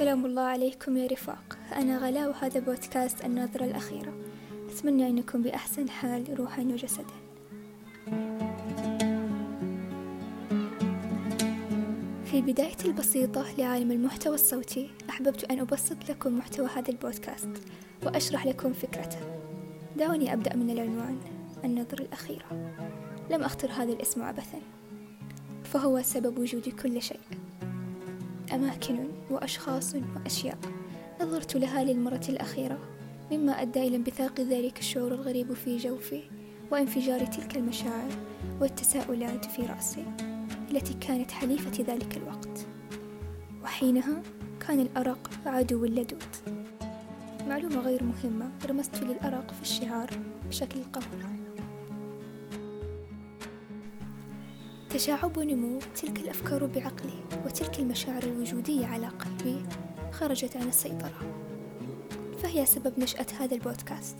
سلام الله عليكم يا رفاق. أنا غلا وهذا بودكاست النظرة الأخيرة. أتمنى أنكم بأحسن حال روحا وجسدا. في بدايتي البسيطة لعالم المحتوى الصوتي أحببت أن أبسط لكم محتوى هذا البودكاست وأشرح لكم فكرته. دعوني أبدأ من العنوان النظرة الأخيرة. لم أختر هذا الاسم عبثا فهو سبب وجود كل شيء. أماكن وأشخاص وأشياء نظرت لها للمرة الأخيرة مما أدى إلى انبثاق ذلك الشعور الغريب في جوفي وانفجار تلك المشاعر والتساؤلات في رأسي التي كانت حليفة ذلك الوقت. وحينها كان الأرق عدو اللدود. معلومة غير مهمة رمزت للأرق في الشعار بشكل قوي تشعب ونمو تلك الأفكار بعقلي وتلك المشاعر الوجودية على قلبي خرجت عن السيطرة. فهي سبب نشأة هذا البودكاست.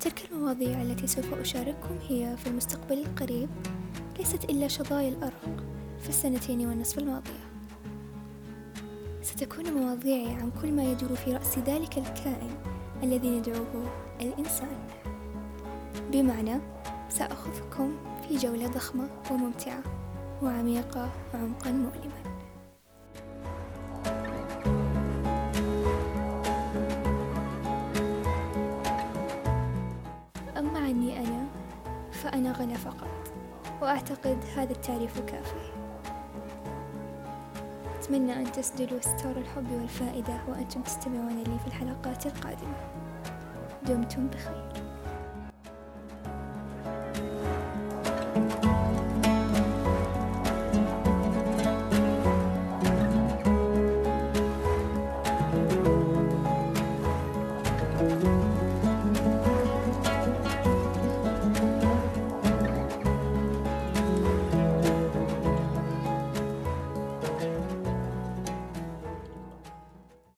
تلك المواضيع التي سوف أشارككم هي في المستقبل القريب ليست إلا شظايا الأرق في السنتين والنصف الماضية. ستكون مواضيعي عن كل ما يدور في رأس ذلك الكائن الذي ندعوه الإنسان. بمعنى سأخذكم في جولة ضخمة وممتعة وعميقة وعمقا مؤلما. أما عني أنا فأنا غنى فقط وأعتقد هذا التعريف كافي. أتمنى أن تسدلوا ستار الحب والفائدة وأنتم تستمعون لي في الحلقات القادمة. دمتم بخير.